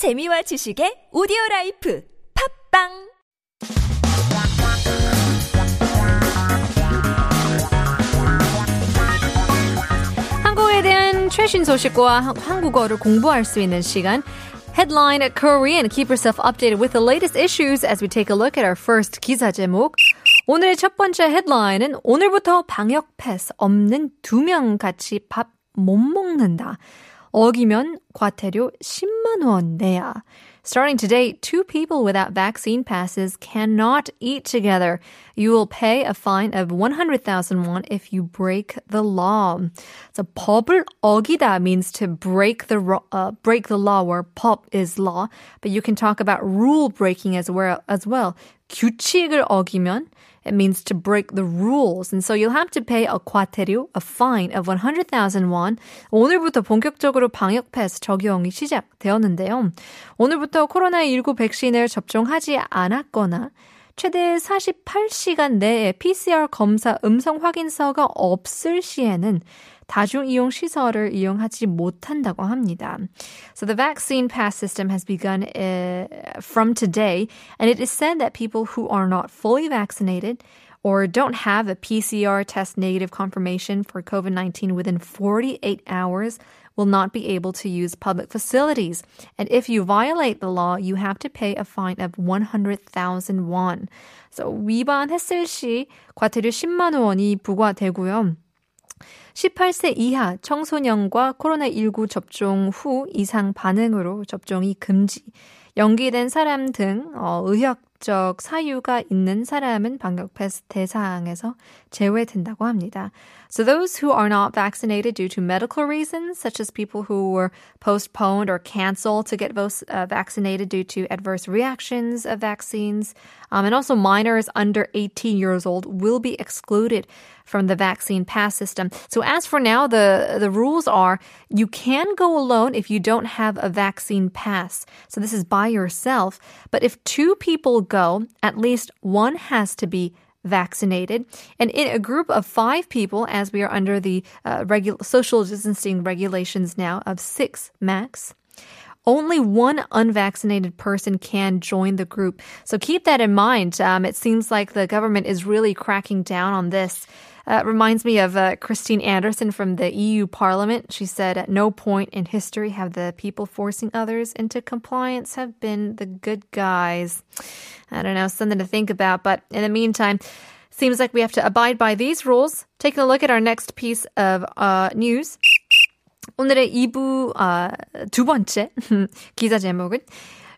재미와 지식의 오디오 라이프 팝빵 한국에 대한 최신 소식과 한국어를 공부할 수 있는 시간. Headline Korean. Keep yourself updated with the latest issues as we take a look at our first 기사 제목. 오늘의 첫 번째 헤드라인은 오늘부터 방역 패스 없는 두 명 같이 밥 못 먹는다. 어기면 과태료 10만 원 내야. Starting today, two people without vaccine passes cannot eat together. You will pay a fine of 100,000 won if you break the law. So 법을 어기다 means to break the uh, break the law where 법 is law, but you can talk about rule breaking as well as well. 규칙을 어기면 it means to break the rules. And so you'll have to pay a 과태료, a fine of 100,000 won. 오늘부터 본격적으로 방역 패스 적용이 시작되었는데요. 오늘부터 코로나19 백신을 접종하지 않았거나 최대 48시간 내에 PCR 검사 음성 확인서가 없을 시에는 다중 이용 시설을 이용하지 못한다고 합니다. So the vaccine pass system has begun uh, from today, and it is said that people who are not fully vaccinated or don't have a PCR test negative confirmation for COVID 19 within 48 hours will not be able to use public facilities. And if you violate the law, you have to pay a fine of 100,000 won. So 위반했을 시 과태료 10만 원이 부과되고요. 18세 이하 청소년과 코로나19 접종 후 이상 반응으로 접종이 금지. 연기된 사람 등 어, 의학 적 사유가 있는 사람은 방역 패스 대상에서 제외된다고 합니다. So those who are not vaccinated due to medical reasons, such as people who were postponed or canceled to get uh, vaccinated due to adverse reactions of vaccines, um, and also minors under 18 years old will be excluded from the vaccine pass system. So as for now, the, the rules are you can go alone if you don't have a vaccine pass. So this is by yourself. But if two people go, at least one has to be vaccinated. And in a group of five people, as we are under the uh, regu- social distancing regulations now of six max, only one unvaccinated person can join the group. So keep that in mind. Um, it seems like the government is really cracking down on this. Uh, reminds me of uh, Christine Anderson from the EU Parliament. She said, At no point in history have the people forcing others into compliance have been the good guys. I don't know, something to think about. But in the meantime, seems like we have to abide by these rules. Taking a look at our next piece of uh, news. 오늘의 2부 어, 두 번째 기사 제목은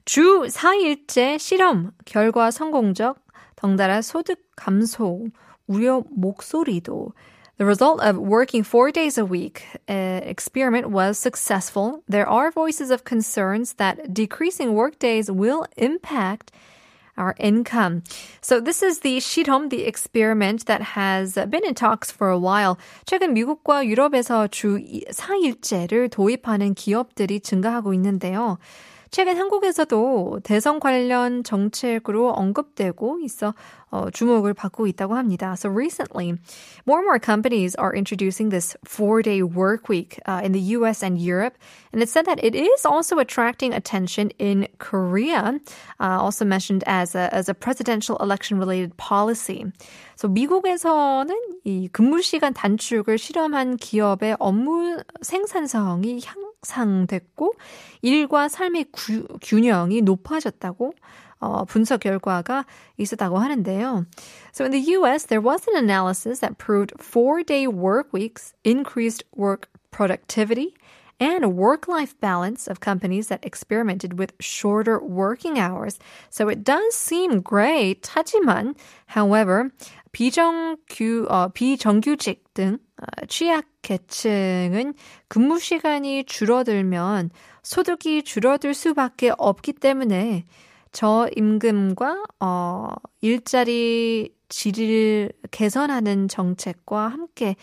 주 4일제 실험 결과 성공적 덩달아 소득 감소 우려 목소리도. The result of working four days a week uh, experiment was successful. There are voices of concerns that decreasing work days will impact our income. So this is the 실험, the experiment that has been in talks for a while. 최근 미국과 유럽에서 주 4일제를 도입하는 기업들이 증가하고 있는데요. 최근 한국에서도 대선 관련 정책으로 언급되고 있어 어, 주목을 받고 있다고 합니다. So recently, more and more companies are introducing this four-day work week uh, in the U.S. and Europe, and it said that it is also attracting attention in Korea, uh, also mentioned as a, as a presidential election-related policy. So 미국에서는 이 근무 시간 단축을 실험한 기업의 업무 생산성이 향 상됐고 일과 삶의 구, 균형이 높아졌다고 어, 분석 결과가 있었다고 하는데요. So in the US, there was an analysis that proved four-day work weeks increased work productivity and a work-life balance of companies that experimented with shorter working hours. So it does seem great. 하지만, however, 비정규, 어, 비정규직 등 어, 취약 계층은 근무 시간이 줄어들면 소득이 줄어들 수밖에 없기 때문에 저임금과 어, 일자리 질을 개선하는 정책과 함께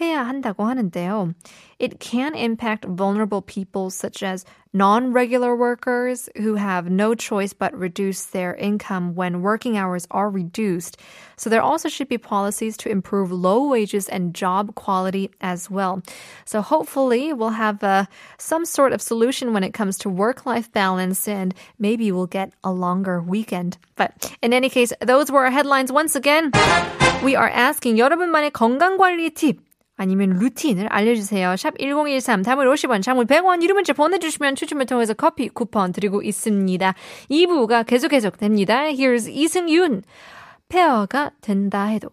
해야 한다고 하는데요. It can impact vulnerable people such as non-regular workers who have no choice but reduce their income when working hours are reduced. So there also should be policies to improve low wages and job quality as well. So hopefully we'll have uh, some sort of solution when it comes to work-life balance and maybe we'll get a longer weekend. But in any case, those were our headlines once again. We are asking 여러분만의 건강관리 팁 아니면 루틴을 알려주세요. 샵 1013, 담을 50원, 장물 100원, 이름 문자 보내주시면 추첨을 통해서 커피 쿠폰 드리고 있습니다. 2부가 계속 계속 됩니다. Here's 이승윤. 페어가 된다 해도.